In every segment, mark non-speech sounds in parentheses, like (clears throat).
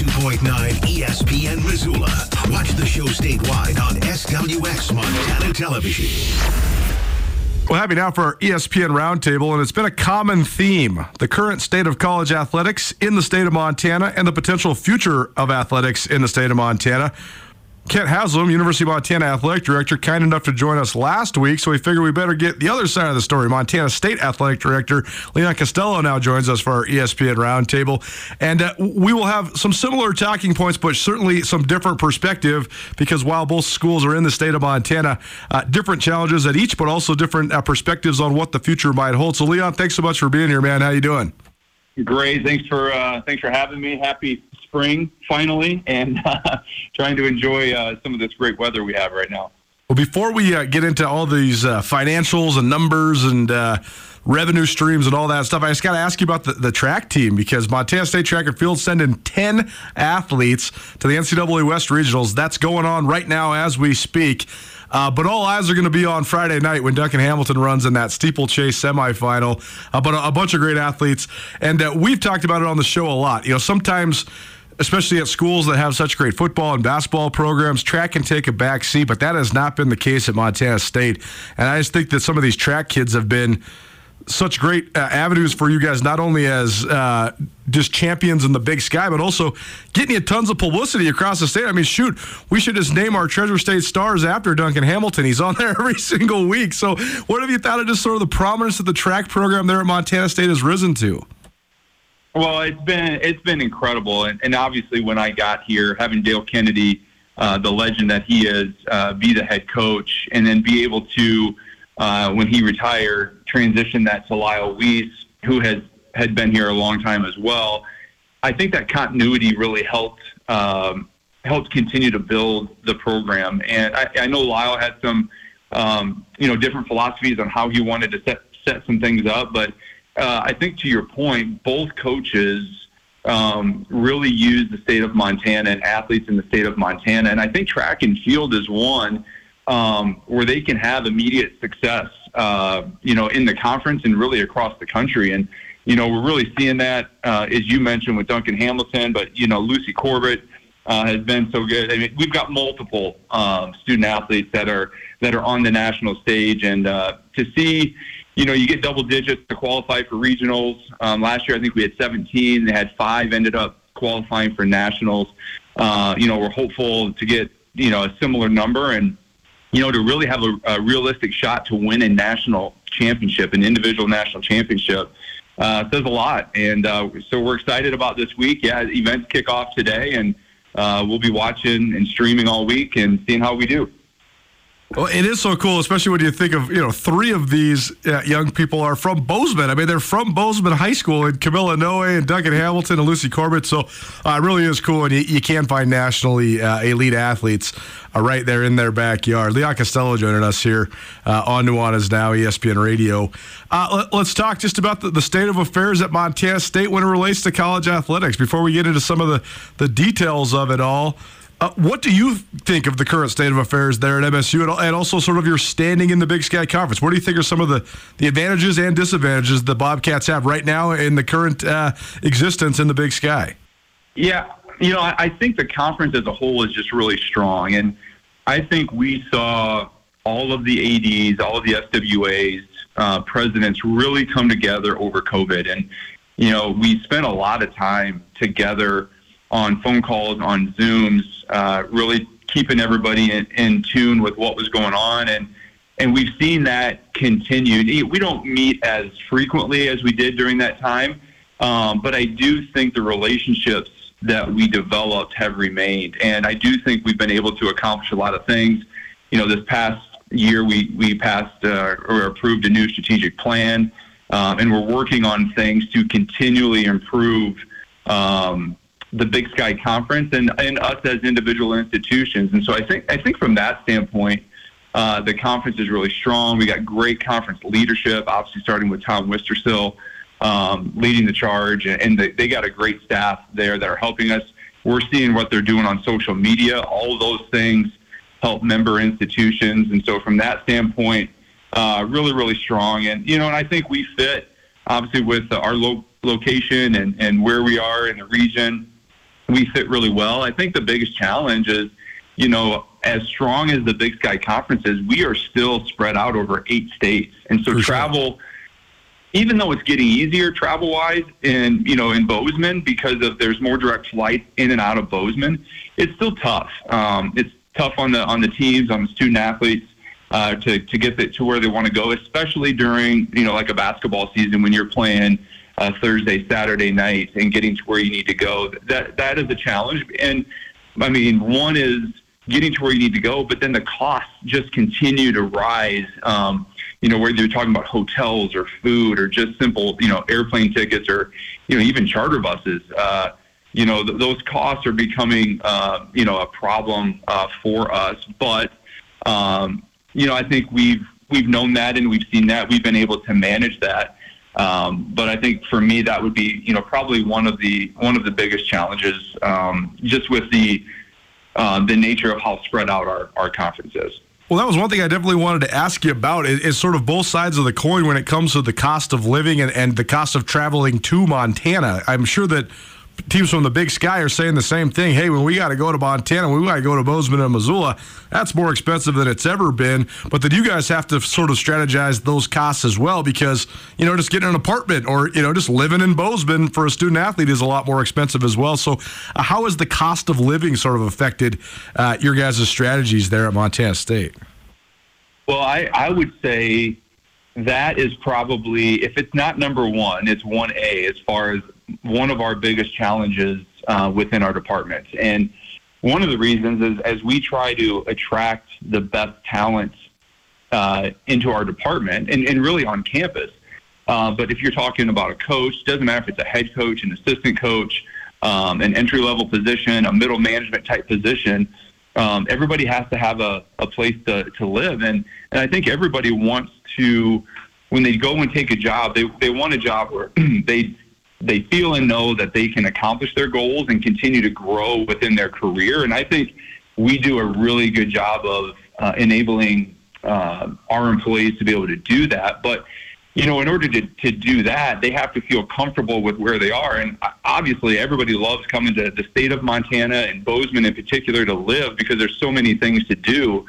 102.9 ESPN Missoula. Watch the show statewide on SWX Montana Television. We'll have now for our ESPN Roundtable, and it's been a common theme the current state of college athletics in the state of Montana and the potential future of athletics in the state of Montana. Kent Haslam, University of Montana Athletic Director, kind enough to join us last week, so we figured we better get the other side of the story. Montana State Athletic Director Leon Costello now joins us for our ESPN Roundtable, and uh, we will have some similar talking points, but certainly some different perspective because while both schools are in the state of Montana, uh, different challenges at each, but also different uh, perspectives on what the future might hold. So, Leon, thanks so much for being here, man. How you doing? Great. Thanks for uh, thanks for having me. Happy spring finally, and uh, (laughs) trying to enjoy uh, some of this great weather we have right now. Well, before we uh, get into all these uh, financials and numbers and uh, revenue streams and all that stuff, I just got to ask you about the, the track team because Montana State Track and Field sending 10 athletes to the NCAA West Regionals. That's going on right now as we speak. Uh, but all eyes are going to be on Friday night when Duncan Hamilton runs in that steeplechase semifinal. Uh, but a, a bunch of great athletes. And uh, we've talked about it on the show a lot. You know, sometimes especially at schools that have such great football and basketball programs, track can take a back seat, but that has not been the case at Montana State. And I just think that some of these track kids have been such great uh, avenues for you guys, not only as uh, just champions in the big sky, but also getting you tons of publicity across the state. I mean, shoot, we should just name our Treasure State stars after Duncan Hamilton. He's on (laughs) there every single week. So, what have you thought of just sort of the prominence that the track program there at Montana State has risen to? Well, it's been it's been incredible, and, and obviously when I got here, having Dale Kennedy, uh, the legend that he is, uh, be the head coach, and then be able to, uh, when he retired, transitioned that to Lyle Weese, who has had been here a long time as well. I think that continuity really helped um, helped continue to build the program, and I, I know Lyle had some um, you know different philosophies on how he wanted to set set some things up, but uh, I think to your point, both coaches um, really use the state of Montana and athletes in the state of Montana. And I think track and field is one um, where they can have immediate success, uh, you know, in the conference and really across the country. And, you know, we're really seeing that, uh, as you mentioned, with Duncan Hamilton, but, you know, Lucy Corbett. Uh, has been so good. I mean, we've got multiple um, student athletes that are that are on the national stage, and uh, to see, you know, you get double digits to qualify for regionals. Um, last year, I think we had 17. They had five ended up qualifying for nationals. Uh, you know, we're hopeful to get you know a similar number, and you know, to really have a, a realistic shot to win a national championship, an individual national championship. Uh, says a lot, and uh, so we're excited about this week. Yeah, events kick off today, and uh, we'll be watching and streaming all week and seeing how we do. Well, it is so cool, especially when you think of, you know, three of these uh, young people are from Bozeman. I mean, they're from Bozeman High School, and Camilla Noe and Duncan Hamilton and Lucy Corbett. So uh, it really is cool, and you, you can find nationally uh, elite athletes uh, right there in their backyard. Leon Costello joining us here uh, on Nuanez Now, ESPN Radio. Uh, let, us talk just about the, the, state of affairs at Montana State when it relates to college athletics before we get into some of the, the details of it all. Uh, what do you think of the current state of affairs there at MSU and also sort of your standing in the Big Sky Conference? What do you think are some of the, the advantages and disadvantages the Bobcats have right now in the current uh, existence in the Big Sky? Yeah, you know, I, I think the conference as a whole is just really strong. And I think we saw all of the ADs, all of the SWAs, uh, presidents really come together over COVID. And, you know, we spent a lot of time together on phone calls, on Zooms, uh, really keeping everybody in, in tune with what was going on. And, and we've seen that continue. We don't meet as frequently as we did during that time, um, but I do think the relationships that we developed have remained. And I do think we've been able to accomplish a lot of things. You know, this past year we, we passed uh, or approved a new strategic plan, um, and we're working on things to continually improve um, the Big Sky Conference and, and us as individual institutions. And so I think I think from that standpoint, uh, the conference is really strong. We got great conference leadership, obviously starting with Tom Wistrcill um, leading the charge, and they, they got a great staff there that are helping us. We're seeing what they're doing on social media. All those things help member institutions, and so from that standpoint, uh, really really strong. And you know, and I think we fit obviously with our lo- location and and where we are in the region we fit really well. I think the biggest challenge is, you know, as strong as the Big Sky Conference is, we are still spread out over eight states, and so For travel. Sure. Even though it's getting easier travel wise in you know in Bozeman because of there's more direct flights in and out of Bozeman, it's still tough. Um, it's tough on the on the teams, on the student athletes. Uh, to to get the, to where they want to go, especially during you know like a basketball season when you're playing uh, Thursday, Saturday night, and getting to where you need to go. That that is a challenge. And I mean, one is getting to where you need to go, but then the costs just continue to rise. Um, you know, whether you're talking about hotels or food or just simple, you know, airplane tickets or, you know, even charter buses. Uh, you know, th- those costs are becoming, uh, you know, a problem uh, for us. But, um, you know, I think we've we've known that and we've seen that. We've been able to manage that. Um, but I think for me that would be you know probably one of the one of the biggest challenges um, just with the uh, the nature of how spread out our, our conference is. Well, that was one thing I definitely wanted to ask you about. Is, sort of both sides of the coin when it comes to the cost of living and, and the cost of traveling to Montana. I'm sure that teams from the Big Sky are saying the same thing. Hey, when we got to go to Montana, we got to go to Bozeman and Missoula. That's more expensive than it's ever been. But then you guys have to sort of strategize those costs as well because you know just getting an apartment or you know just living in Bozeman for a student athlete is a lot more expensive as well. So, uh, how has the cost of living sort of affected uh, your guys' strategies there at Montana State? Well, I, I would say that is probably if it's not number one, it's one A as far as one of our biggest challenges uh, within our department. And one of the reasons is as we try to attract the best talent uh, into our department and, and really on campus. Uh, but if you're talking about a coach, doesn't matter if it's a head coach, an assistant coach, um, an entry level position, a middle management type position, um, everybody has to have a, a place to, to live. And, and I think everybody wants to, when they go and take a job, they, they want a job where (clears throat) they they feel and know that they can accomplish their goals and continue to grow within their career. And I think we do a really good job of uh, enabling uh, our employees to be able to do that. But you know, in order to, to do that, they have to feel comfortable with where they are. And obviously, everybody loves coming to the state of Montana and Bozeman in particular to live because there's so many things to do.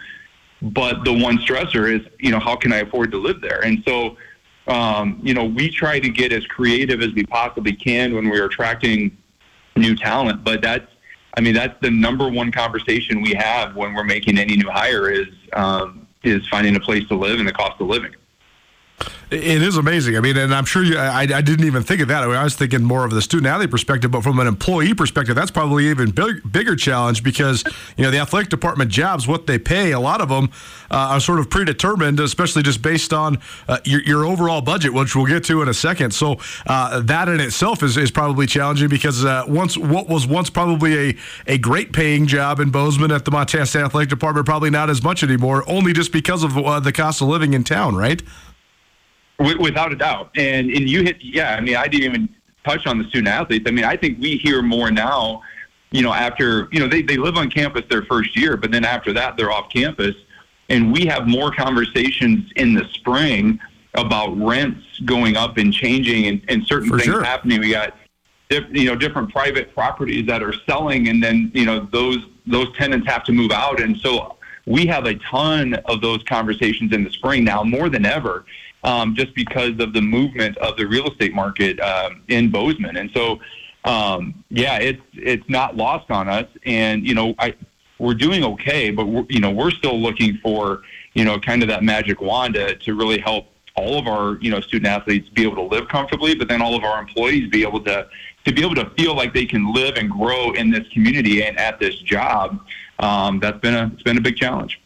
But the one stressor is, you know, how can I afford to live there? And so, um, you know, we try to get as creative as we possibly can when we're attracting new talent. But that's, I mean, that's the number one conversation we have when we're making any new hire is um, is finding a place to live and the cost of living. It is amazing. I mean, and I'm sure you, I, I didn't even think of that. I, mean, I was thinking more of the student athlete perspective, but from an employee perspective, that's probably even big, bigger challenge because you know the athletic department jobs, what they pay, a lot of them uh, are sort of predetermined, especially just based on uh, your, your, overall budget, which we'll get to in a second. So uh, that in itself is, is probably challenging because uh, once what was once probably a a great paying job in Bozeman at the Montana State Athletic Department, probably not as much anymore, only just because of uh, the cost of living in town, right? Without a doubt. And and you hit yeah, I mean I didn't even touch on the student athletes. I mean, I think we hear more now, you know, after you know, they, they live on campus their first year, but then after that they're off campus. And we have more conversations in the spring about rents going up and changing and, and certain For things sure. happening. We got you know different private properties that are selling and then you know those those tenants have to move out and so we have a ton of those conversations in the spring now more than ever um, just because of the movement of the real estate market um, in Bozeman. And so, um, yeah, it's it's not lost on us. And you know, I we're doing okay, but we're, you know, we're still looking for you know kind of that magic wand to, to really help all of our you know student athletes be able to live comfortably, but then all of our employees be able to to be able to feel like they can live and grow in this community and at this job. Um, that's been a it's been a big challenge.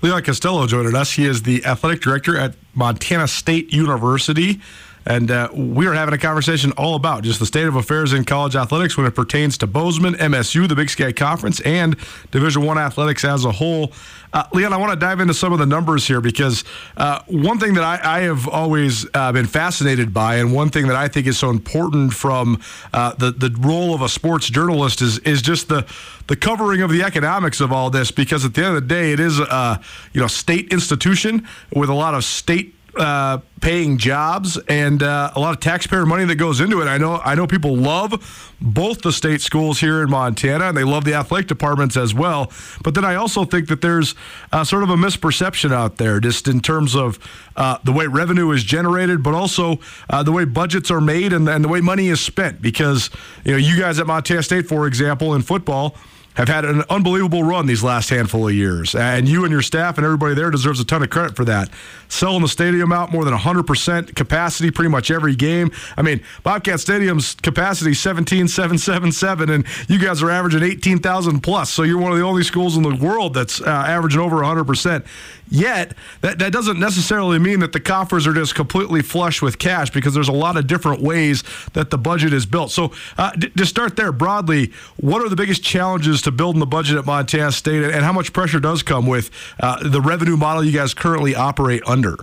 Leon Costello joined us. He is the athletic director at Montana State University. And uh, we are having a conversation all about just the state of affairs in college athletics when it pertains to Bozeman, MSU, the Big Sky Conference, and Division One athletics as a whole. Uh, Leon, I want to dive into some of the numbers here because uh, one thing that I, I have always uh, been fascinated by, and one thing that I think is so important from uh, the the role of a sports journalist is is just the the covering of the economics of all this. Because at the end of the day, it is a you know state institution with a lot of state uh, paying jobs and uh, a lot of taxpayer money that goes into it. I know I know people love both the state schools here in Montana and they love the athletic departments as well. But then I also think that there's uh, sort of a misperception out there just in terms of uh, the way revenue is generated, but also uh, the way budgets are made and, and the way money is spent. Because you know, you guys at Montana State, for example, in football have had an unbelievable run these last handful of years. And you and your staff and everybody there deserves a ton of credit for that. Selling the stadium out more than 100% capacity pretty much every game. I mean, Bobcat Stadium's capacity 17,777, and you guys are averaging 18,000 plus. So you're one of the only schools in the world that's uh, averaging over 100%. Yet, that, that doesn't necessarily mean that the coffers are just completely flush with cash because there's a lot of different ways that the budget is built. So, uh, d- to start there broadly, what are the biggest challenges to building the budget at Montana State, and how much pressure does come with uh, the revenue model you guys currently operate under?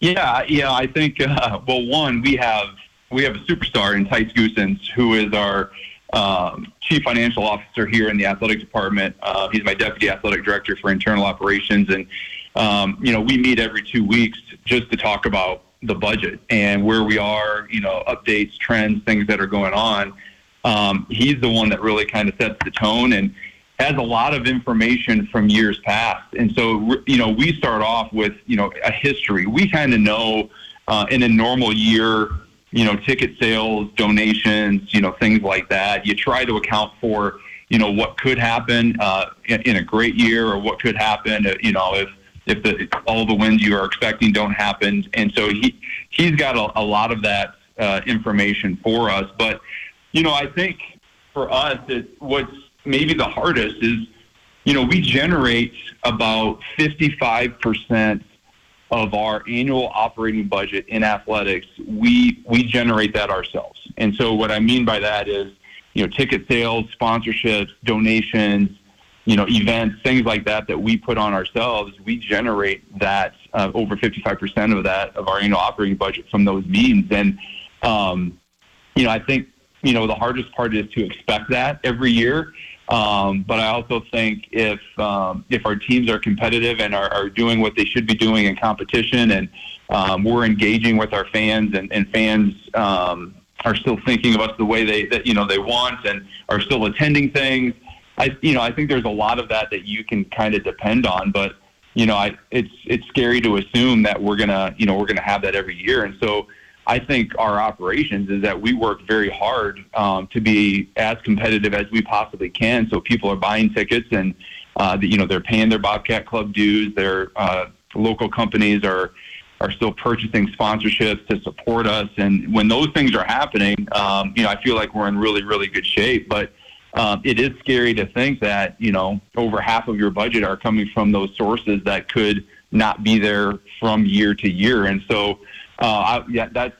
Yeah, yeah, I think uh, well, one we have we have a superstar in Tice Goosens, who is our um, chief financial officer here in the athletic department. Uh, he's my deputy athletic director for internal operations, and um, you know, we meet every two weeks just to talk about the budget and where we are, you know, updates, trends, things that are going on. Um, he's the one that really kind of sets the tone and has a lot of information from years past. And so, you know, we start off with, you know, a history. We kind of know uh, in a normal year, you know, ticket sales, donations, you know, things like that. You try to account for, you know, what could happen uh, in, in a great year or what could happen, uh, you know, if if the, all the wins you are expecting don't happen. And so he he's got a, a lot of that uh, information for us. But you know, I think for us, it, what's maybe the hardest is, you know, we generate about 55 percent of our annual operating budget in athletics. We we generate that ourselves. And so what I mean by that is, you know, ticket sales, sponsorships, donations you know, events, things like that that we put on ourselves, we generate that uh, over 55% of that of our annual operating budget from those means. And, um, you know, I think, you know, the hardest part is to expect that every year. Um, but I also think if um, if our teams are competitive and are, are doing what they should be doing in competition, and um, we're engaging with our fans, and, and fans um, are still thinking of us the way they that you know they want, and are still attending things, I you know I think there's a lot of that that you can kind of depend on, but you know I it's it's scary to assume that we're gonna you know we're gonna have that every year, and so I think our operations is that we work very hard um, to be as competitive as we possibly can, so people are buying tickets and uh, you know they're paying their Bobcat Club dues, their uh, local companies are are still purchasing sponsorships to support us. And when those things are happening, um, you know, I feel like we're in really, really good shape. But um, it is scary to think that you know over half of your budget are coming from those sources that could not be there from year to year. And so, uh, I, yeah, that's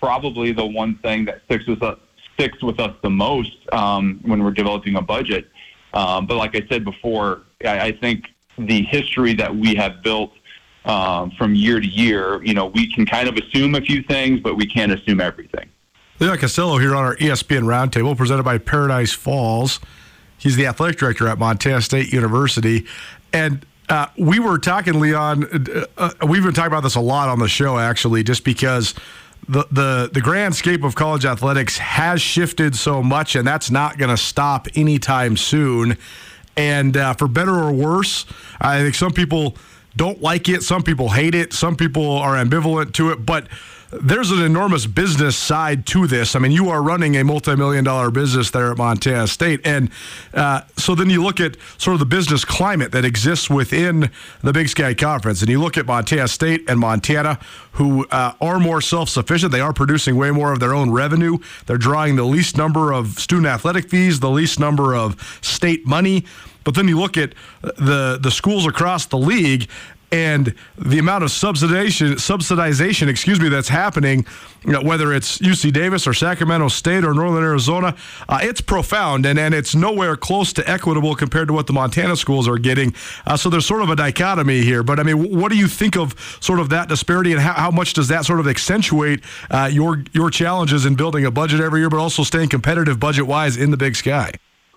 probably the one thing that sticks with us sticks with us the most um, when we're developing a budget. Um, but like I said before, I, I think the history that we have built um, from year to year, you know, we can kind of assume a few things, but we can't assume everything. Leon Costello here on our ESPN Roundtable, presented by Paradise Falls. He's the athletic director at Montana State University. And uh, we were talking, Leon, uh, uh, we've been talking about this a lot on the show, actually, just because the, the, the grand scape of college athletics has shifted so much, and that's not going to stop anytime soon. And uh, for better or worse, I think some people don't like it, some people hate it, some people are ambivalent to it, but there's an enormous business side to this. I mean, you are running a multi-million dollar business there at Montana State, and uh, so then you look at sort of the business climate that exists within the Big Sky Conference, and you look at Montana State and Montana, who uh, are more self-sufficient. They are producing way more of their own revenue. They're drawing the least number of student athletic fees, the least number of state money. But then you look at the the schools across the league, and the amount of subsidization, subsidization, excuse me, that's happening, you know, whether it's UC Davis or Sacramento State or Northern Arizona, uh, it's profound and, and it's nowhere close to equitable compared to what the Montana schools are getting. Uh, so there's sort of a dichotomy here. But I mean, what do you think of sort of that disparity and how, how much does that sort of accentuate uh, your your challenges in building a budget every year, but also staying competitive budget wise in the Big Sky?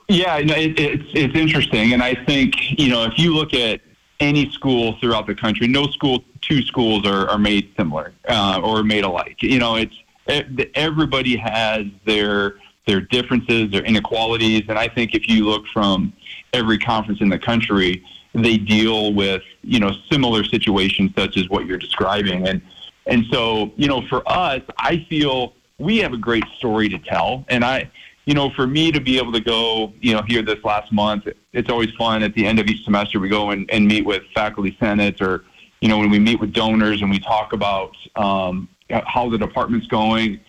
Yeah, it, it's it's interesting, and I think you know if you look at any school throughout the country. No school, two schools are, are made similar uh, or made alike. You know, it's it, everybody has their their differences, their inequalities, and I think if you look from every conference in the country, they deal with you know similar situations such as what you're describing, and and so you know for us, I feel we have a great story to tell, and I you know, for me to be able to go, you know, here this last month, it's always fun. At the end of each semester, we go and, and meet with faculty senates, or, you know, when we meet with donors and we talk about um, how the department's going,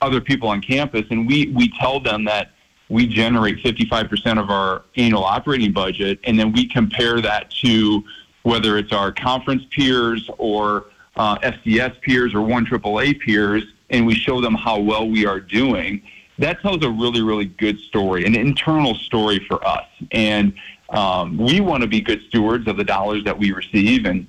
other people on campus, and we we tell them that we generate 55% of our annual operating budget, and then we compare that to whether it's our conference peers or uh, peers or one AAA peers, and we show them how well we are doing that tells a really, really good story, an internal story for us. And um, we want to be good stewards of the dollars that we receive. And,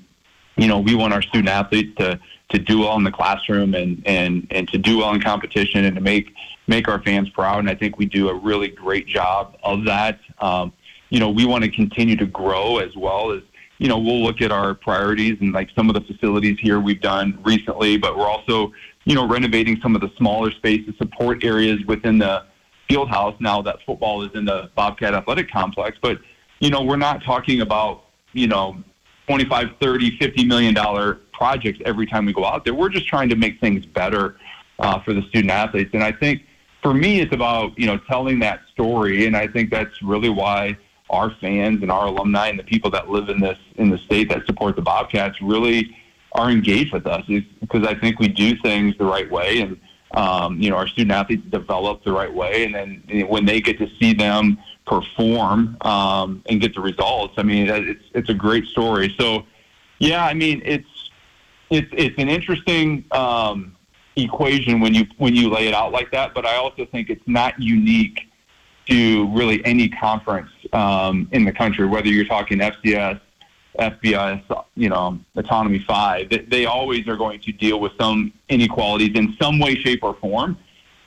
you know, we want our student athletes to, to do well in the classroom and, and, and to do well in competition and to make, make our fans proud. And I think we do a really great job of that. Um, you know, we want to continue to grow as well as, you know, we'll look at our priorities and like some of the facilities here we've done recently, but we're also you know, renovating some of the smaller spaces, support areas within the field house now that football is in the Bobcat Athletic Complex. But, you know, we're not talking about, you know, 25, 30, 50 million dollar projects every time we go out there. We're just trying to make things better uh, for the student athletes. And I think for me, it's about, you know, telling that story. And I think that's really why our fans and our alumni and the people that live in this, in the state that support the Bobcats really are engaged with us because I think we do things the right way and um, you know our student athletes develop the right way and then when they get to see them perform um, and get the results I mean it's it's a great story. So yeah I mean it's it's it's an interesting um, equation when you when you lay it out like that but I also think it's not unique to really any conference um, in the country whether you're talking FCS FBS, you know, Autonomy 5, they, they always are going to deal with some inequalities in some way, shape, or form.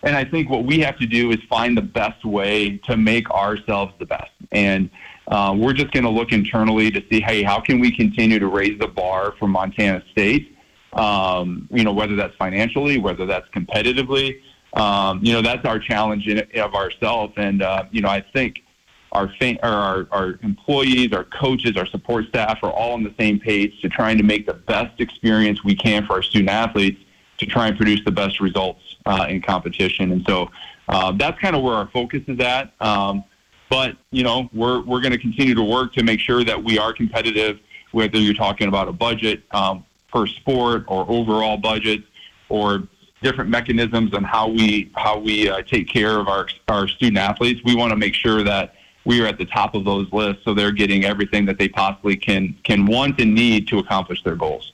And I think what we have to do is find the best way to make ourselves the best. And uh, we're just going to look internally to see, hey, how can we continue to raise the bar for Montana State? Um, you know, whether that's financially, whether that's competitively. Um, you know, that's our challenge in, of ourselves. And, uh, you know, I think our, our, our employees, our coaches, our support staff are all on the same page to trying to make the best experience we can for our student athletes to try and produce the best results uh, in competition. And so uh, that's kind of where our focus is at. Um, but you know, we're we're going to continue to work to make sure that we are competitive. Whether you're talking about a budget, um, per sport or overall budget or different mechanisms on how we how we uh, take care of our our student athletes. We want to make sure that we are at the top of those lists, so they're getting everything that they possibly can can want and need to accomplish their goals.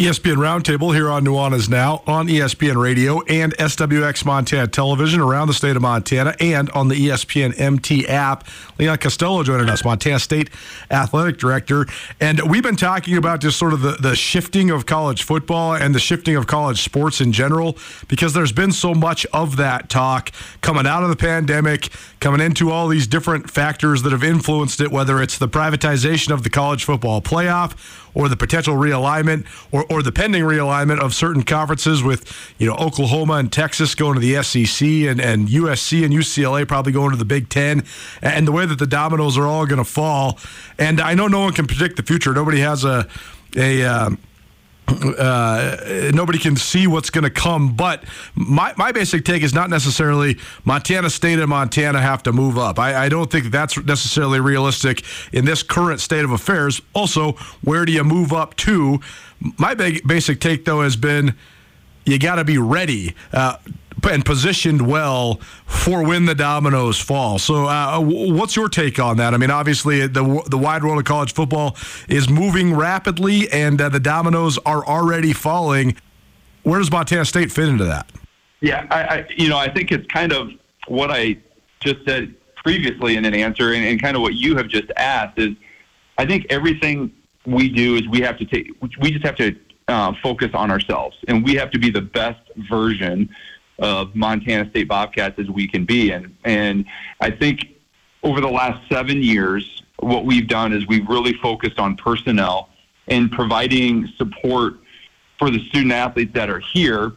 ESPN Roundtable here on Nuanez Now on ESPN Radio and SWX Montana Television around the state of Montana and on the ESPN MT app. Leon Costello joining us, Montana State Athletic Director. And we've been talking about just sort of the, the shifting of college football and the shifting of college sports in general because there's been so much of that talk coming out of the pandemic, coming into all these different factors that have influenced it, whether it's the privatization of the college football playoff or the potential realignment or, or the pending realignment of certain conferences with, you know, Oklahoma and Texas going to the SEC and, and USC and UCLA probably going to the Big Ten and the way that the dominoes are all going to fall. And I know no one can predict the future. Nobody has a, a, um, uh, nobody can see what's going to come. But my, my basic take is not necessarily Montana State and Montana have to move up. I, I don't think that's necessarily realistic in this current state of affairs. Also, where do you move up to? My big, basic take, though, has been you got to be ready. Uh, and positioned well for when the dominoes fall. So, uh, what's your take on that? I mean, obviously, the the wide world of college football is moving rapidly, and uh, the dominoes are already falling. Where does Montana State fit into that? Yeah, I, I you know I think it's kind of what I just said previously in an answer, and, and kind of what you have just asked is, I think everything we do is we have to take we just have to uh, focus on ourselves, and we have to be the best version of Montana State Bobcats as we can be. And and I think over the last seven years, what we've done is we've really focused on personnel and providing support for the student athletes that are here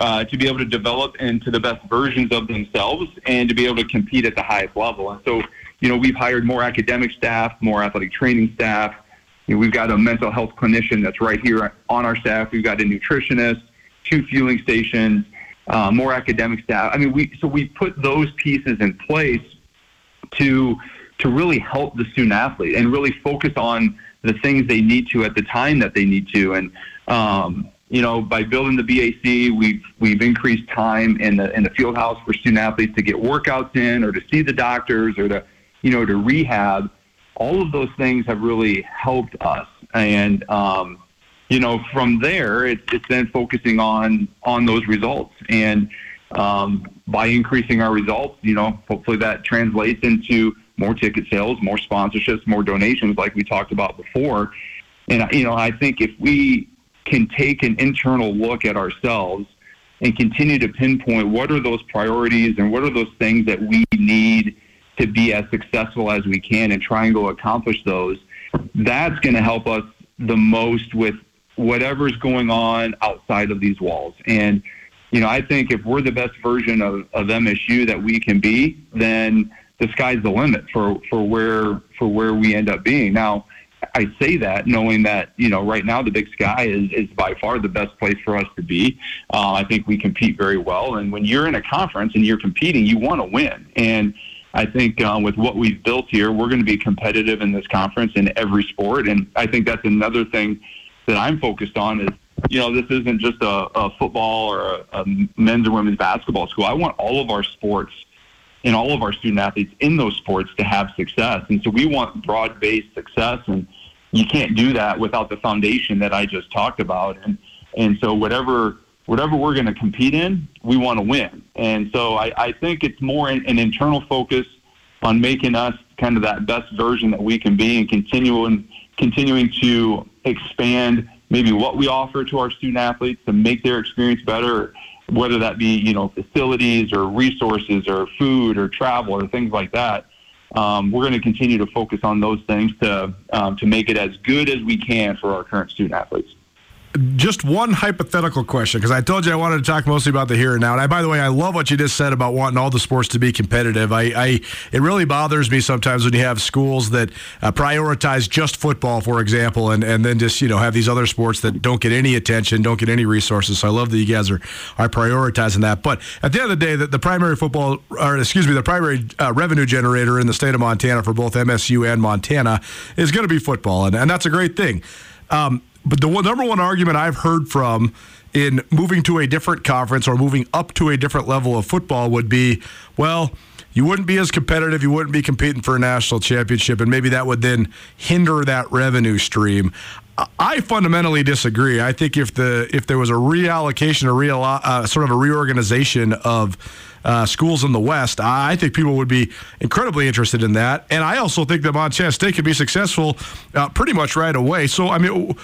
uh, to be able to develop into the best versions of themselves and to be able to compete at the highest level. And so, you know, we've hired more academic staff, more athletic training staff. You know, we've got a mental health clinician that's right here on our staff. We've got a nutritionist, two fueling stations, uh, more academic staff. I mean, we so we put those pieces in place to to really help the student athlete and really focus on the things they need to at the time that they need to. And um, you know, by building the BAC, we've we've increased time in the in the field house for student athletes to get workouts in, or to see the doctors, or to you know to rehab. All of those things have really helped us, and um, you know, from there, it's, it's then focusing on on those results, and um, by increasing our results, you know, hopefully that translates into more ticket sales, more sponsorships, more donations, like we talked about before. And you know, I think if we can take an internal look at ourselves and continue to pinpoint what are those priorities and what are those things that we need to be as successful as we can and try and go accomplish those, that's going to help us the most with whatever's going on outside of these walls. And, you know, I think if we're the best version of, of MSU that we can be, then the sky's the limit for, for where for where we end up being. Now, I say that knowing that you know right now the Big Sky is is by far the best place for us to be. Uh, I think we compete very well, and when you're in a conference and you're competing, you want to win. And I think uh, with what we've built here, we're going to be competitive in this conference in every sport. And I think that's another thing that I'm focused on is, you know, this isn't just a, a football or a, a men's or women's basketball school. I want all of our sports and all of our student athletes in those sports to have success. And so we want broad based success and you can't do that without the foundation that I just talked about. And and so whatever whatever we're going to compete in, we want to win. And so I, I think it's more an, an internal focus on making us kind of that best version that we can be and continuing continuing to expand maybe what we offer to our student athletes to make their experience better, whether that be you know facilities or resources or food or travel or things like that. Um, we're going to continue to focus on those things to um, to make it as good as we can for our current student athletes just one hypothetical question because I told you I wanted to talk mostly about the here and now. And I, by the way, I love what you just said about wanting all the sports to be competitive. I, I it really bothers me sometimes when you have schools that uh, prioritize just football, for example, and, and then just you know have these other sports that don't get any attention, don't get any resources. So I love that you guys are are prioritizing that. But at the end of the day, the, the primary football, or excuse me, the primary uh, revenue generator in the state of Montana for both MSU and Montana is going to be football, and, and that's a great thing. Um, but the one, number one argument I've heard from in moving to a different conference or moving up to a different level of football would be, well, you wouldn't be as competitive. You wouldn't be competing for a national championship, and maybe that would then hinder that revenue stream. I fundamentally disagree. I think if the if there was a reallocation, a real uh, sort of a reorganization of uh, schools in the West, I think people would be incredibly interested in that. And I also think that Montana State could be successful uh, pretty much right away. So I mean,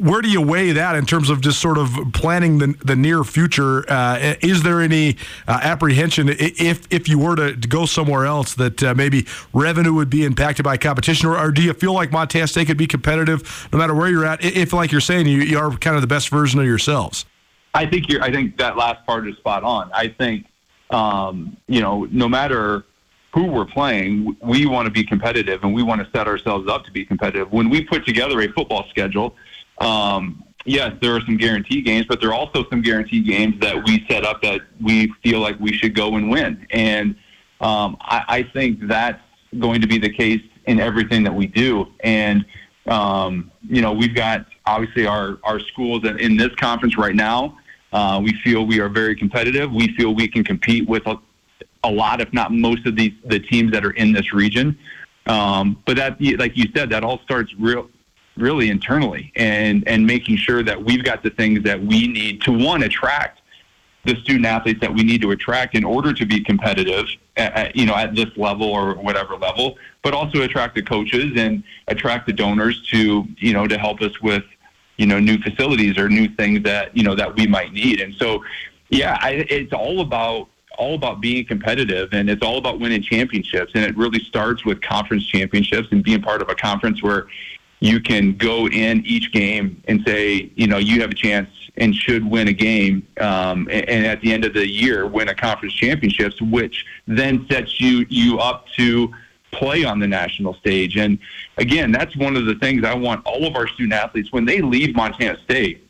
where do you weigh that in terms of just sort of planning the, the near future? Uh, is there any uh, apprehension if if you were to, to go somewhere else that uh, maybe revenue would be impacted by competition, or, or, do you feel like Montana State could be competitive no matter where you're at? If, like you're saying, you, you are kind of the best version of yourselves. I think you're. I think that last part is spot on. I think um, you know, no matter who we're playing, we want to be competitive and we want to set ourselves up to be competitive. When we put together a football schedule um, yes, there are some guarantee games, but there are also some guarantee games that we set up that we feel like we should go and win. And um, I, I think that's going to be the case in everything that we do. And um, you know, we've got obviously our our schools in, this conference right now. Uh, we feel we are very competitive. We feel we can compete with a, a lot, if not most, of these the teams that are in this region. Um, but that, like you said, that all starts real really internally and and making sure that we've got the things that we need to one attract the student athletes that we need to attract in order to be competitive at, you know at this level or whatever level but also attract the coaches and attract the donors to you know to help us with you know new facilities or new things that you know that we might need. And so yeah I, it's all about all about being competitive and it's all about winning championships. And it really starts with conference championships and being part of a conference where you can go in each game and say, you know, you have a chance and should win a game, um, and, and, at the end of the year win a conference championships, which then sets you you up to play on the national stage. And again, that's one of the things I want all of our student athletes when they leave Montana State.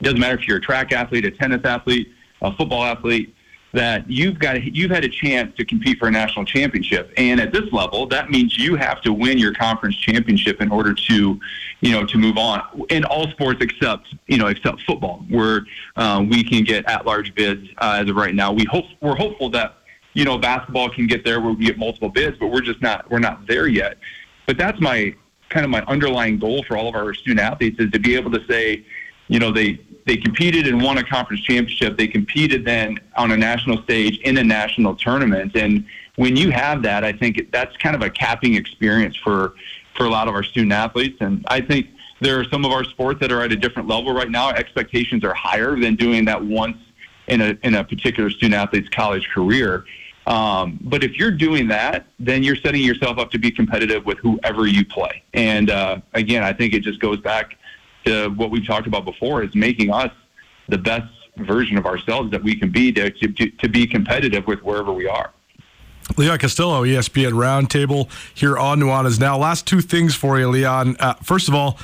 It doesn't matter if you're a track athlete, a tennis athlete, a football athlete that you've got you've had a chance to compete for a national championship. And at this level that means you have to win your conference championship in order to you know to move on in all sports except you know except football. Where uh, we can get at large bids uh, as of right now. We hope we're hopeful that you know basketball can get there where we get multiple bids but we're just not we're not there yet. But that's my kind of my underlying goal for all of our student athletes is to be able to say you know they they competed and won a conference championship. They competed then on a national stage in a national tournament. And when you have that, I think that's kind of a capping experience for for a lot of our student athletes. And I think there are some of our sports that are at a different level right now. Expectations are higher than doing that once in a in a particular student athlete's college career. Um, but if you're doing that, then you're setting yourself up to be competitive with whoever you play. And uh, again, I think it just goes back to what we've talked about before is making us the best version of ourselves that we can be to, to, to be competitive with wherever we are. Leon Costello, ESPN Roundtable here on Nuanez Now. Last two things for you, Leon. Uh, first of all,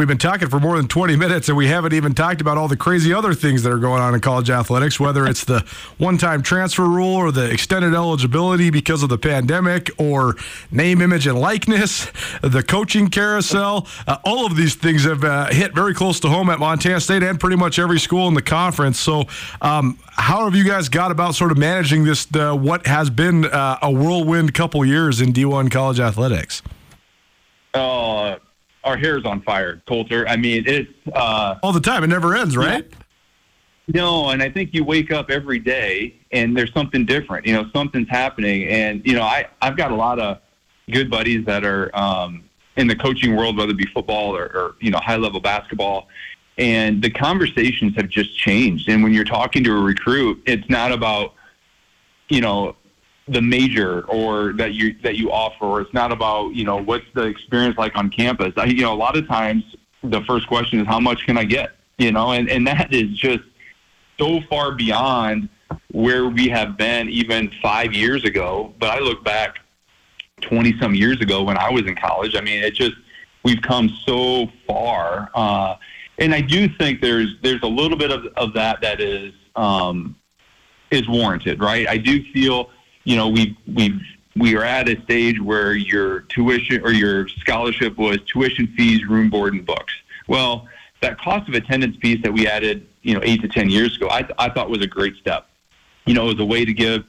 We've been talking for more than 20 minutes, and we haven't even talked about all the crazy other things that are going on in college athletics, whether it's the one time transfer rule or the extended eligibility because of the pandemic or name, image, and likeness, the coaching carousel. Uh, all of these things have uh, hit very close to home at Montana State and pretty much every school in the conference. So, um, how have you guys got about sort of managing this, uh, what has been uh, a whirlwind couple years in D1 college athletics? Oh, our hair is on fire, Colter. I mean, it's uh, all the time. It never ends, right? No, and I think you wake up every day and there's something different. You know, something's happening, and you know, I I've got a lot of good buddies that are um, in the coaching world, whether it be football or, or you know high level basketball, and the conversations have just changed. And when you're talking to a recruit, it's not about you know the major or that you that you offer it's not about you know what's the experience like on campus. I, you know a lot of times the first question is how much can i get? You know and and that is just so far beyond where we have been even five years ago. But i look back 20 some years ago when i was in college i mean it just we've come so far uh, and i do think there's there's a little bit of, of that that is um, is warranted right? I do feel you know, we we we are at a stage where your tuition or your scholarship was tuition fees, room, board, and books. Well, that cost of attendance piece that we added, you know, eight to ten years ago, I, I thought was a great step. You know, it was a way to give,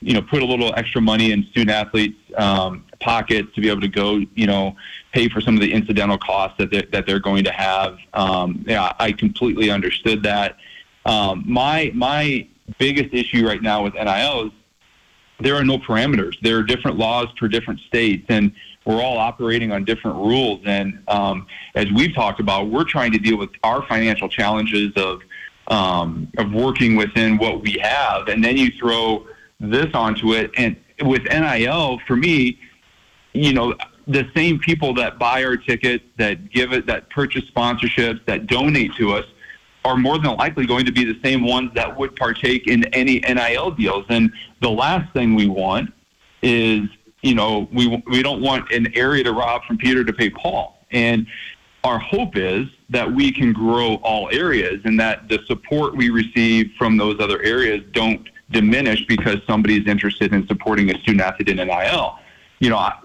you know, put a little extra money in student athletes' um, pockets to be able to go, you know, pay for some of the incidental costs that they're, that they're going to have. Um, yeah, I completely understood that. Um, my my biggest issue right now with NIL there are no parameters. There are different laws for different states, and we're all operating on different rules. And um, as we've talked about, we're trying to deal with our financial challenges of um, of working within what we have, and then you throw this onto it. And with NIL, for me, you know, the same people that buy our tickets, that give it, that purchase sponsorships, that donate to us, are more than likely going to be the same ones that would partake in any NIL deals. And the last thing we want is, you know, we we don't want an area to rob from Peter to pay Paul. And our hope is that we can grow all areas and that the support we receive from those other areas don't diminish because somebody's interested in supporting a student athlete in NIL. You know, I,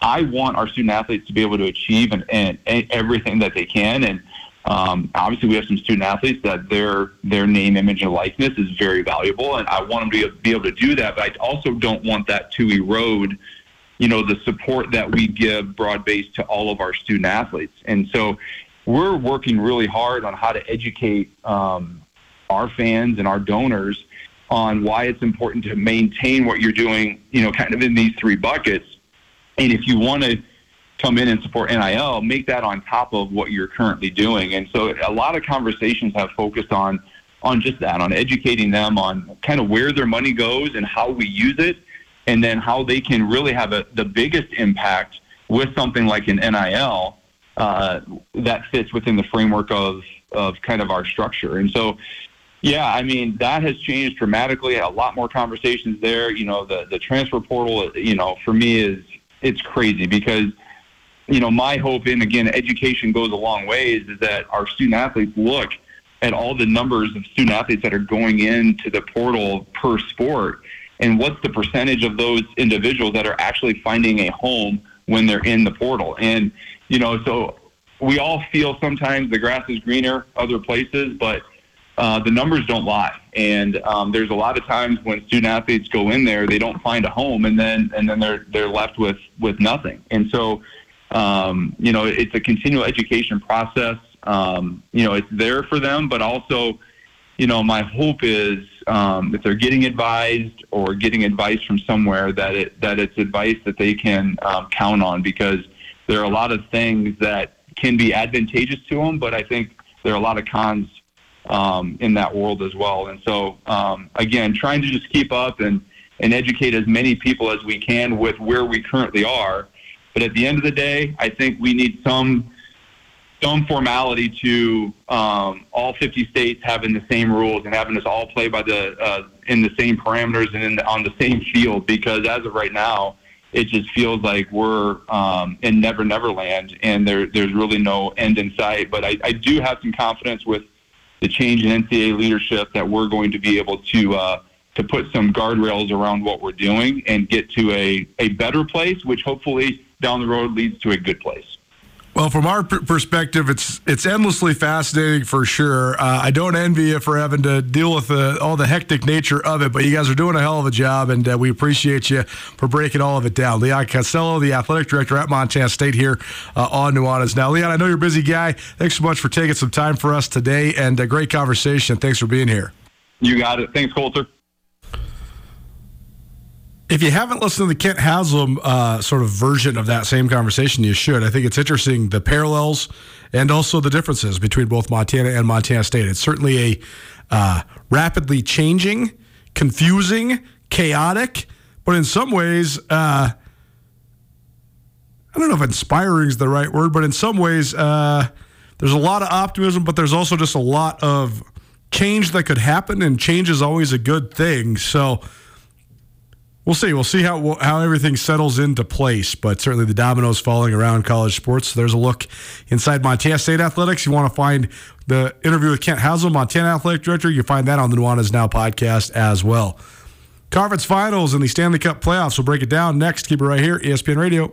I want our student athletes to be able to achieve and, and, and everything that they can. And um, obviously, we have some student athletes that their their name, image, and likeness is very valuable, and I want them to be able to do that. But I also don't want that to erode, you know, the support that we give broad based to all of our student athletes. And so, we're working really hard on how to educate um, our fans and our donors on why it's important to maintain what you're doing, you know, kind of in these three buckets. And if you want to come in and support NIL, make that on top of what you're currently doing. And so a lot of conversations have focused on on just that, on educating them on kind of where their money goes and how we use it, and then how they can really have a, the biggest impact with something like an NIL uh, that fits within the framework of of kind of our structure. And so, yeah, I mean that has changed dramatically. A lot more conversations there. You know, the the transfer portal. You know, for me is it's crazy because you know, my hope in again, education goes a long ways is that our student athletes look at all the numbers of student athletes that are going into the portal per sport and what's the percentage of those individuals that are actually finding a home when they're in the portal. And, you know, so we all feel sometimes the grass is greener other places, but uh, the numbers don't lie. And um, there's a lot of times when student athletes go in there, they don't find a home, and then and then they're they're left with with nothing. And so um, you know, it's a continual education process. Um, you know, it's there for them, but also, you know, my hope is um, if they're getting advised or getting advice from somewhere that it that it's advice that they can um, count on because there are a lot of things that can be advantageous to them, but I think there are a lot of cons um, in that world as well. And so, um, again, trying to just keep up and and educate as many people as we can with where we currently are but at the end of the day, I think we need some some formality to um, all 50 states having the same rules and having us all play by the uh, in the same parameters and the, on the same field. Because as of right now, it just feels like we're um, in Never Never Land, and there there's really no end in sight. But I, I do have some confidence with the change in NCAA leadership that we're going to be able to. Uh, to put some guardrails around what we're doing and get to a, a better place, which hopefully down the road leads to a good place. Well, from our perspective, it's it's endlessly fascinating for sure. Uh, I don't envy you for having to deal with the, all the hectic nature of it, but you guys are doing a hell of a job, and uh, we appreciate you for breaking all of it down. Leon Costello, the athletic director at Montana State, here uh, on Nuanez Now. Leon, I know you're a busy guy. Thanks so much for taking some time for us today, and a great conversation. Thanks for being here. You got it. Thanks, Colter. If you haven't listened to the Kent Haslam uh, sort of version of that same conversation, you should. I think it's interesting the parallels and also the differences between both Montana and Montana State. It's certainly a uh, rapidly changing, confusing, chaotic, but in some ways, uh, I don't know if inspiring is the right word, but in some ways, uh, there's a lot of optimism, but there's also just a lot of change that could happen, and change is always a good thing. So, We'll see. We'll see how how everything settles into place. But certainly the dominoes falling around college sports. So there's a look inside Montana State athletics. You want to find the interview with Kent Haslam, Montana athletic director. You find that on the Nuanez Now podcast as well. Conference finals and the Stanley Cup playoffs. We'll break it down next. Keep it right here, ESPN Radio.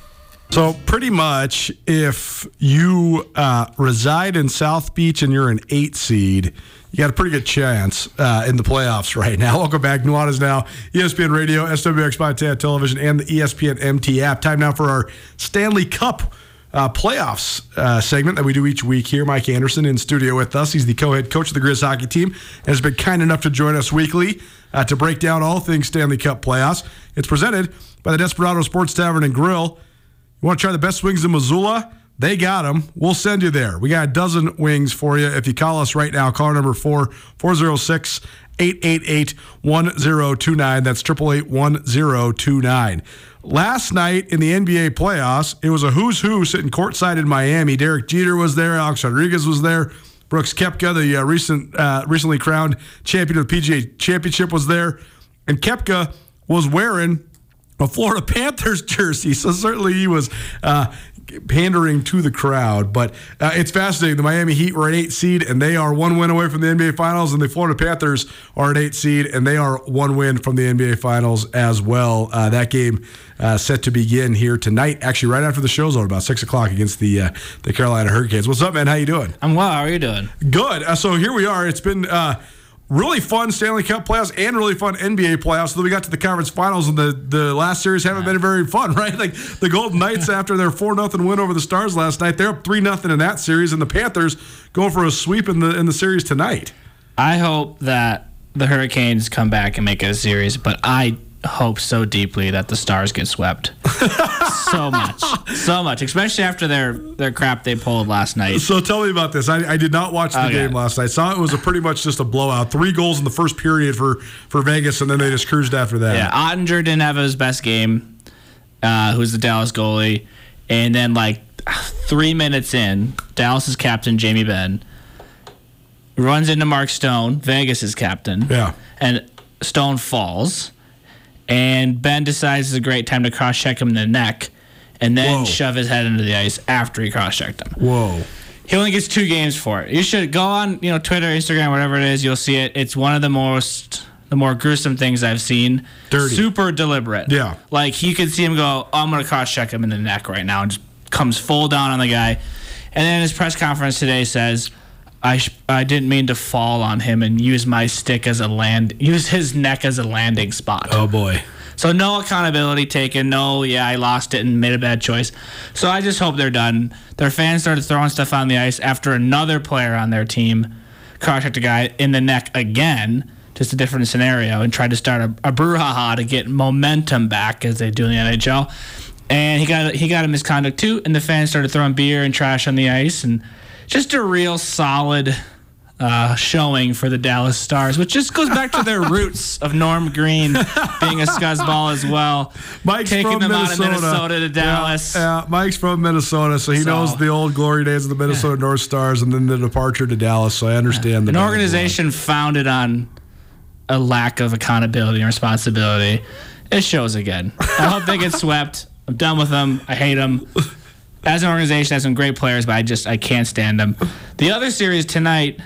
So, pretty much, if you uh, reside in South Beach and you're an eight seed, you got a pretty good chance uh, in the playoffs right now. (laughs) Welcome back. Nuanez now, ESPN Radio, SWX Montana Television, and the ESPN MT app. Time now for our Stanley Cup uh, playoffs uh, segment that we do each week here. Mike Anderson in studio with us. He's the co-head coach of the Griz hockey team and has been kind enough to join us weekly uh, to break down all things Stanley Cup playoffs. It's presented by the Desperado Sports Tavern and Grill. You want to try the best wings in Missoula? They got them. We'll send you there. We got a dozen wings for you. If you call us right now, call number four, 406 888 1029. That's 888 1029. Last night in the NBA playoffs, it was a who's who sitting courtside in Miami. Derek Jeter was there. Alex Rodriguez was there. Brooks Koepka, the uh, recent, uh, recently crowned champion of the PGA Championship, was there. And Koepka was wearing a Florida Panthers jersey. So certainly he was uh, pandering to the crowd. But uh, it's fascinating. The Miami Heat were an eight seed, and they are one win away from the NBA Finals, and the Florida Panthers are an eight seed, and they are one win from the NBA Finals as well. Uh, that game uh, set to begin here tonight, actually right after the show's over, about six o'clock against the uh, the Carolina Hurricanes. What's up, man? How you doing? I'm well. How are you doing? Good. Uh, so here we are. It's been uh, really fun Stanley Cup playoffs and really fun NBA playoffs. Then we got to the conference finals, and the, the last series haven't been very fun, (laughs) right? Like the Golden Knights (laughs) after their four nothing win over the Stars last night, they're up three nothing in that series, and the Panthers going for a sweep in the in the series tonight. I hope that the Hurricanes come back and make it a series, but I hope so deeply that the Stars get swept. so much, so much, especially after their their crap they pulled last night. So tell me about this. I, I did not watch the Okay. game last night. Saw it was a pretty much just a blowout. Three goals in the first period for for Vegas, and then they just cruised after that. Yeah, Oettinger didn't have his best game. Uh, who's the Dallas goalie? And then like three minutes in, Dallas's captain Jamie Benn runs into Mark Stone, Vegas's captain. Yeah. and Stone falls, and Benn decides it's a great time to cross check him in the neck, and then Whoa. shove his head into the ice after he cross checked him. Whoa. He only gets two games for it. You should go on, you know, Twitter, Instagram, whatever it is. You'll see it. It's one of the most, the more gruesome things I've seen. Dirty. Super deliberate. Yeah. Like you could see him go, oh, I'm gonna cross check him in the neck right now, and just comes full down on the guy. And then his press conference today says, I sh- I didn't mean to fall on him and use my stick as a land, use his neck as a landing spot. Oh boy. So no accountability taken. No, yeah, I lost it and made a bad choice. So I just hope they're done. Their fans started throwing stuff on the ice after another player on their team cross-checked a guy in the neck again, just a different scenario, and tried to start a, a brouhaha to get momentum back as they do in the NHL. And he got he got a misconduct too, and the fans started throwing beer and trash on the ice, and just a real solid uh, showing for the Dallas Stars, which just goes back to their (laughs) roots of Norm Green being a scuzzball as well. Mike's taking from them Minnesota. out of Minnesota to Dallas. Yeah, yeah, Mike's from Minnesota, so he So- knows the old glory days of the Minnesota North Stars and then the departure to Dallas. So I understand the An organization founded on a lack of accountability and responsibility. It shows again. I hope they get (laughs) swept. I'm done with them. I hate them. As an organization, has some great players, but I just I can't stand them. The other series tonight,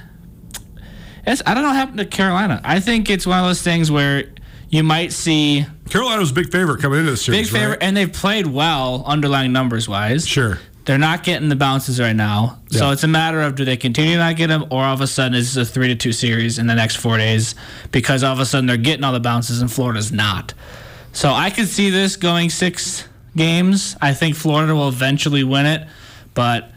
it's, I don't know what happened to Carolina. I think it's one of those things where you might see Carolina was a big favorite coming into the series. big favorite, right? and they've played well underlying numbers wise. Sure. They're not getting the bounces right now, so it's a matter of do they continue to not get them, or all of a sudden is this a three to two series in the next four days because all of a sudden they're getting all the bounces and Florida's not. So I could see this going six games. I think Florida will eventually win it, but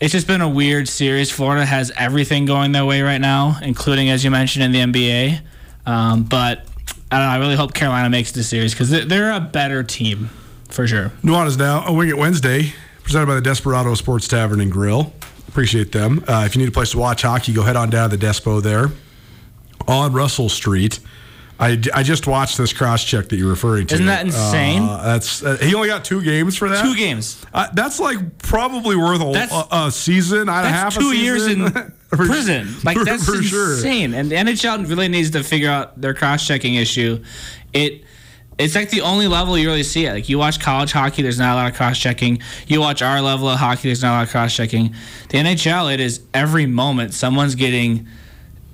it's just been a weird series. Florida has everything going their way right now, including as you mentioned in the NBA. Um, but I don't know. I really hope Carolina makes the series because they're, a better team for sure. Nuanez now a Wing It Wednesday, presented by the Desperado Sports Tavern and Grill. Appreciate them. Uh, if you need a place to watch hockey, go head on down to the Despo there on Russell Street. I, I just watched this cross check that you're referring to. Isn't that insane? Uh, that's uh, he only got two games for that. Two games. Uh, that's like probably worth a, a, a season, a half. Two years in (laughs) prison. Like for- that's for sure. insane. And the NHL really needs to figure out their cross-checking issue. It it's like the only level you really see it. Like you watch college hockey, there's not a lot of cross-checking. You watch our level of hockey, there's not a lot of cross-checking. The NHL, it is every moment someone's getting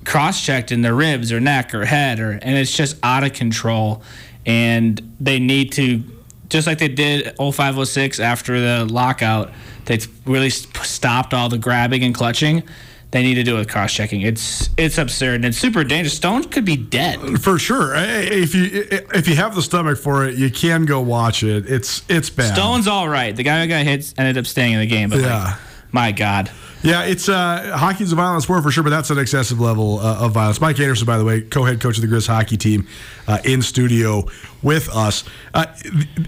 cross-checked in their ribs or neck or head, or and it's just out of control. And they need to just like they did 0506 after the lockout, they really stopped all the grabbing and clutching. They need to do it with cross checking. It's it's absurd and it's super dangerous. Stones could be dead. For sure. If you if you have the stomach for it, you can go watch it. It's it's bad. Stone's all right. The guy who got hit ended up staying in the game, but Yeah. like, my God. Yeah, it's uh, hockey's a violent sport for sure, but that's an excessive level uh, of violence. Mike Anderson, by the way, co-head coach of the Griz hockey team, uh, in studio with us. Uh,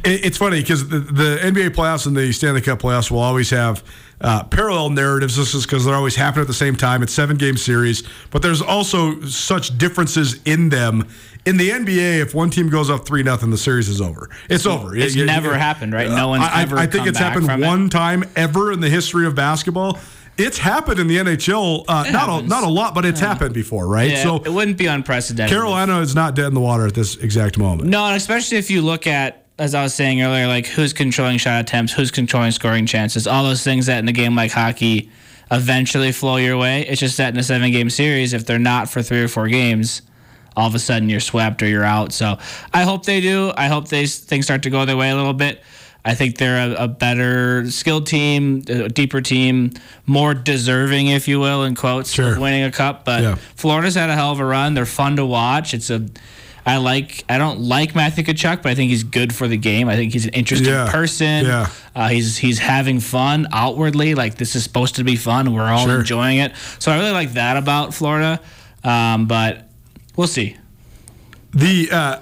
it, it's funny because the, the NBA playoffs and the Stanley Cup playoffs will always have uh, parallel narratives. This is because they're always happening at the same time. It's seven game series, but there's also such differences in them. In the NBA, if one team goes up three nothing, the series is over. It's over. It's you- never happened, right? No one's I, ever I think it's happened from it. one time ever in the history of basketball. It's happened in the NHL, uh, It not a, not a lot, but it's happened before, right? Yeah, so it wouldn't be unprecedented. Carolina is not dead in the water at this exact moment. No, and especially if you look at, as I was saying earlier, like who's controlling shot attempts, who's controlling scoring chances, all those things that in a game like hockey eventually flow your way. It's just that in a seven game series, if they're not for three or four games, all of a sudden you're swept or you're out. So I hope they do. I hope they things start to go their way a little bit. I think they're a, a better skilled team, a deeper team, more deserving, if you will, in quotes, Sure. of winning a cup. But Yeah. Florida's had a hell of a run. They're fun to watch. It's a I like I don't like Matthew Tkachuk, but I think he's good for the game. I think he's an interesting Yeah. person. Yeah. Uh, he's he's having fun outwardly. Like this is supposed to be fun. We're all Sure. enjoying it. So I really like that about Florida. Um, but we'll see. The uh,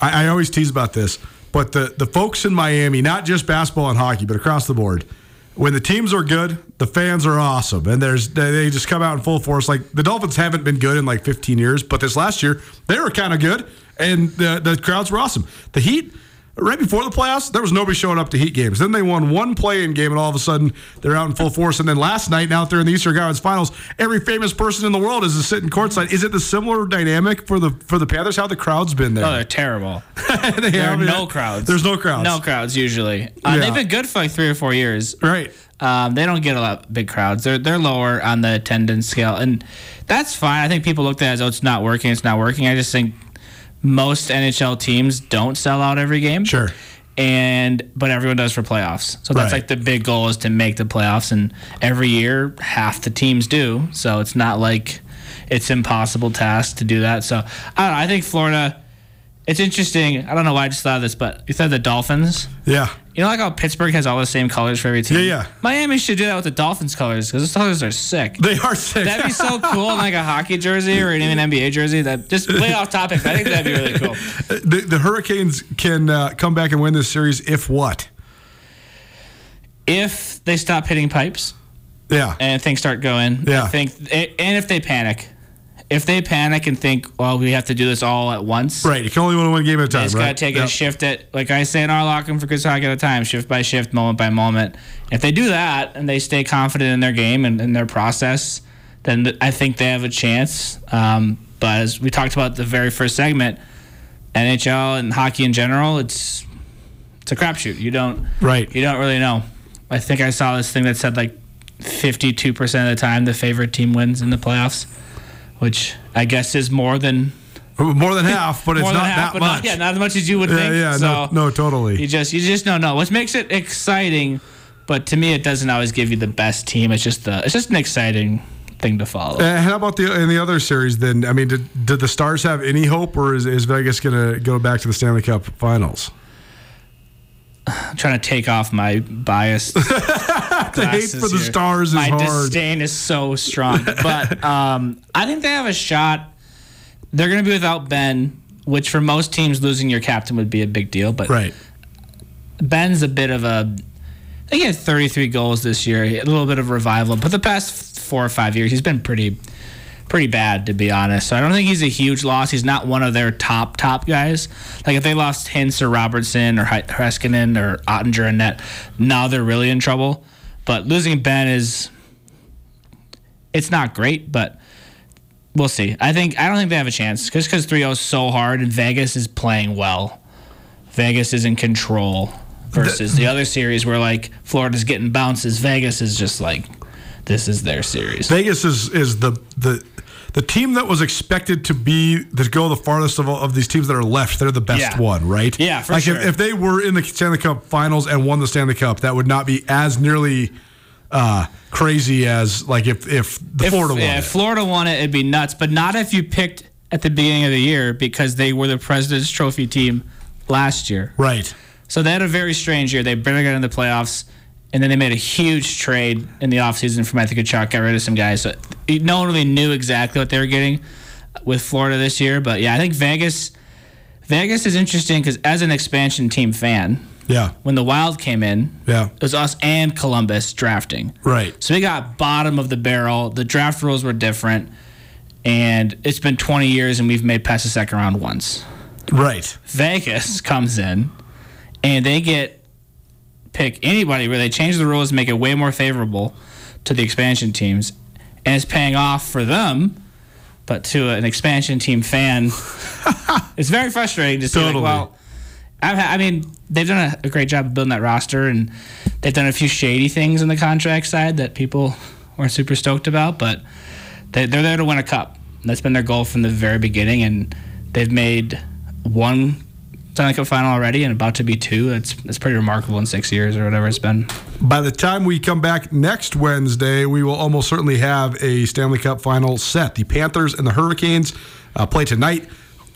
I, I always tease about this, but the the folks in Miami, not just basketball and hockey, but across the board, when the teams are good, the fans are awesome, and there's they they just come out in full force. Like the Dolphins haven't been good in like 15 years, but this last year they were kind of good, and the the crowds were awesome. The Heat. Right before the playoffs, there was nobody showing up to Heat games. Then they won one play-in game, and all of a sudden they're out in full force. And then last night, now that they're in the Eastern Conference Finals, every famous person in the world is sitting courtside. Is it the similar dynamic for the for the Panthers? How the crowd's been there? Oh, they're terrible. (laughs) They There are no crowds. There's no crowds. No crowds usually. Uh, Yeah. They've been good for like three or four years. Right. Um, they don't get a lot of big crowds. They're they're lower on the attendance scale, and that's fine. I think people looked at it as oh, it's not working. It's not working. I just think most NHL teams don't sell out every game. Sure. And but everyone does for playoffs. So that's Right. like the big goal is to make the playoffs, and every year half the teams do. So it's not like it's impossible task to do that. So I don't know. I think Florida. It's interesting. I don't know why I just thought of this, but you said the Dolphins. Yeah. You know, like how Pittsburgh has all the same colors for every team. Yeah, yeah. Miami should do that with the Dolphins colors because the colors are sick. They are sick. That'd be so (laughs) cool in like a hockey jersey or even an NBA jersey. That just way off topic. I think that'd be really cool. (laughs) the, the Hurricanes can uh, come back and win this series if what? If they stop hitting pipes Yeah. and things start going, Yeah. I think, and if they panic, if they panic and think, well, we have to do this all at once. right. You can only win one game at a They time, just right? gotta take Yep. a shift at, like I say in our locker room for Griz Hockey at a time, shift by shift, moment by moment. If they do that and they stay confident in their game and in their process, then I think they have a chance. Um, but as we talked about the very first segment, NHL and hockey in general, it's it's a crapshoot. You don't Right. You don't really know. I think I saw this thing that said like 52% of the time the favorite team wins in the playoffs, which I guess is more than More than half, but it's not half, that much. Not, yeah, not as much as you would yeah, think. yeah, so no, no, totally. You just you just don't know, which makes it exciting. But to me, it doesn't always give you the best team. It's just the it's just an exciting thing to follow. Uh, how about the in the other series then? I mean, did, did the Stars have any hope, or is, is Vegas going to go back to the Stanley Cup Finals? I'm trying to take off my bias. (laughs) The hate for the Stars is my hard. disdain is so strong. But um, I think they have a shot. They're going to be without Benn, which for most teams, losing your captain would be a big deal. But Right. Benn's a bit of a. I think he had 33 goals this year, a little bit of revival. But the past four or five years, he's been pretty, pretty bad to be honest. So I don't think he's a huge loss. He's not one of their top top guys. Like if they lost Hintz or Robertson or He- Heiskanen or Oettinger and net, now they're really in trouble. But losing Benn is, it's not great, but we'll see. I think I don't think they have a chance just because 3-0 is so hard and Vegas is playing well. Vegas is in control versus the, other series where like Florida's getting bounces. Vegas is just like this is their series. Vegas is is the the the team that was expected to be to go the farthest of all of these teams that are left. They're the best Yeah. one, right? Yeah, for like sure. if, if they were in the Stanley Cup Finals and won the Stanley Cup, that would not be as nearly uh, crazy as like if if the if, Florida won. yeah, it. if Florida won it, it'd be nuts. But not if you picked at the beginning of the year because they were the President's Trophy team last year. right. So they had a very strange year. They barely got in the playoffs, and then they made a huge trade in the offseason for Matthew Tkachuk, got rid of some guys. So no one really knew exactly what they were getting with Florida this year. But yeah, I think Vegas Vegas is interesting because as an expansion team fan, Yeah. when the Wild came in, Yeah. it was us and Columbus drafting. Right. So we got bottom of the barrel. The draft rules were different. And it's been 20 years and we've made past the second round once. Right. Vegas comes in and they get pick anybody where they change the rules, and make it way more favorable to the expansion teams, and it's paying off for them. But to an expansion team fan, (laughs) it's very frustrating to see. Totally. Like, well, I've ha- I mean, they've done a, a great job of building that roster, and they've done a few shady things on the contract side that people weren't super stoked about. But they, they're there to win a cup. That's been their goal from the very beginning, and they've made one Stanley Cup final already, and about to be two. It's that's pretty remarkable in six years or whatever it's been. By the time we come back next Wednesday, we will almost certainly have a Stanley Cup final set. The Panthers and the Hurricanes uh, play tonight.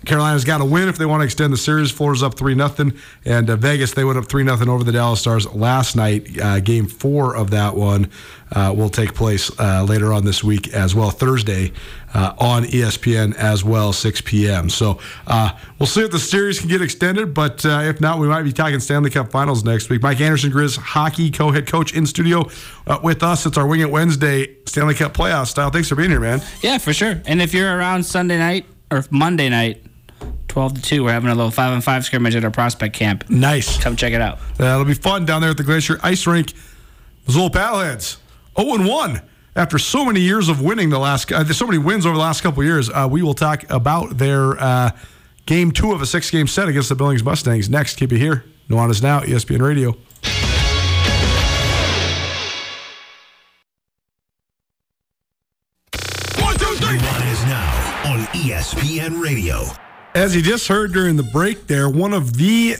Carolina's got to win if they want to extend the series. Florida's up 3 0. And uh, Vegas, they went up 3 0 over the Dallas Stars last night. Uh, game four of that one uh, will take place uh, later on this week as well, Thursday uh, on ESPN as well, 6 p.m. So uh, we'll see if the series can get extended, but if not, we might be talking Stanley Cup Finals next week. Mike Anderson, Griz hockey co head coach in studio with us. It's our Wing It Wednesday Stanley Cup playoff style. Thanks for being here, man. Yeah, for sure. And if you're around Sunday night or Monday night, twelve to two, we're having a little five on five scrimmage at our prospect camp. Nice. Come check it out. Uh, it'll be fun down there at the Glacier Ice Rink. Missoula Paddleheads, 0 1 after so many years of winning the last, uh, so many wins over the last couple of years. Uh, we will talk about their uh, game two of a six game set against the Billings Mustangs next. Keep it here. Nuanez Now, ESPN Radio. Nuanez Now on ESPN Radio. As you just heard during the break there, one of the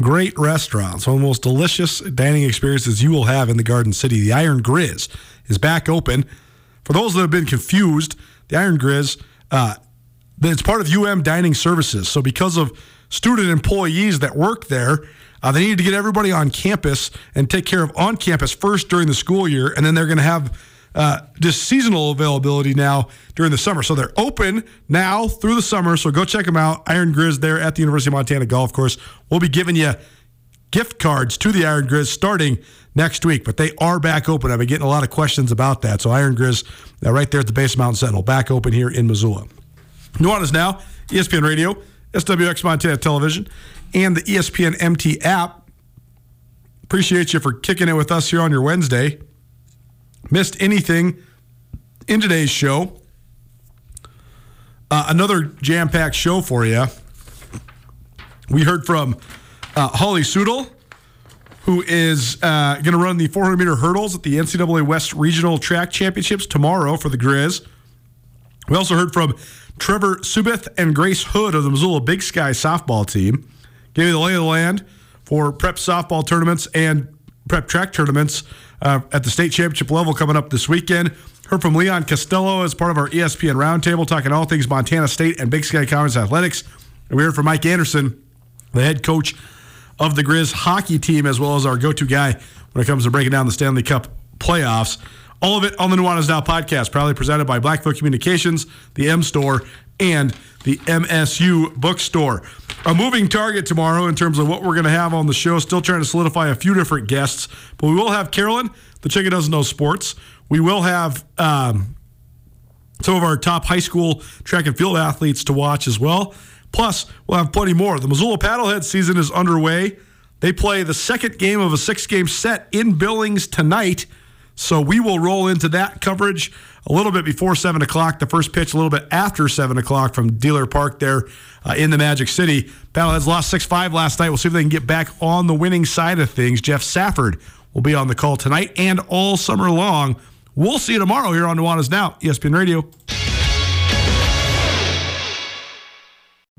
great restaurants, one of the most delicious dining experiences you will have in the Garden City, the Iron Griz, is back open. For those that have been confused, the Iron Griz, uh, it's part of UM Dining Services. So because of student employees that work there, uh, they need to get everybody on campus and take care of on campus first during the school year, and then they're going to have uh, just seasonal availability now during the summer. So they're open now through the summer. So go check them out. Iron Griz there at the University of Montana Golf Course. We'll be giving you gift cards to the Iron Griz starting next week, but they are back open. I've been getting a lot of questions about that. So Iron Griz, uh, right there at the base of Mountain Sentinel, back open here in Missoula. Nuanez Now, ESPN Radio, SWX Montana Television, and the ESPN MT app. Appreciate you for kicking it with us here on your Wednesday. Missed anything in today's show? Uh, another jam packed show for you. We heard from uh, Holly Sudel, who is uh, going to run the 400 meter hurdles at the NCAA West Regional Track Championships tomorrow for the Griz. We also heard from Trevor Subith and Grace Hood of the Missoula Big Sky softball team. Gave you the lay of the land for prep softball tournaments and prep track tournaments uh, at the state championship level coming up this weekend. Heard from Leon Costello as part of our ESPN roundtable, talking all things Montana State and Big Sky Conference athletics. And we heard from Mike Anderson, the head coach of the Griz hockey team, as well as our go to guy when it comes to breaking down the Stanley Cup playoffs. All of it on the Nuanez Now podcast, proudly presented by Blackfoot Communications, the M Store, and the MSU Bookstore. A moving target tomorrow in terms of what we're going to have on the show. Still trying to solidify a few different guests, but we will have Carolyn, the chicken doesn't know sports. We will have um, some of our top high school track and field athletes to watch as well. Plus, we'll have plenty more. The Missoula Paddlehead season is underway. They play the second game of a six game set in Billings tonight. So we will roll into that coverage a little bit before 7 o'clock. The first pitch a little bit after 7 o'clock from Dehler Park there uh, in the Magic City. Paddleheads lost 6 5 last night. We'll see if they can get back on the winning side of things. Jeff Safford will be on the call tonight and all summer long. We'll see you tomorrow here on Nuanez Now, ESPN Radio.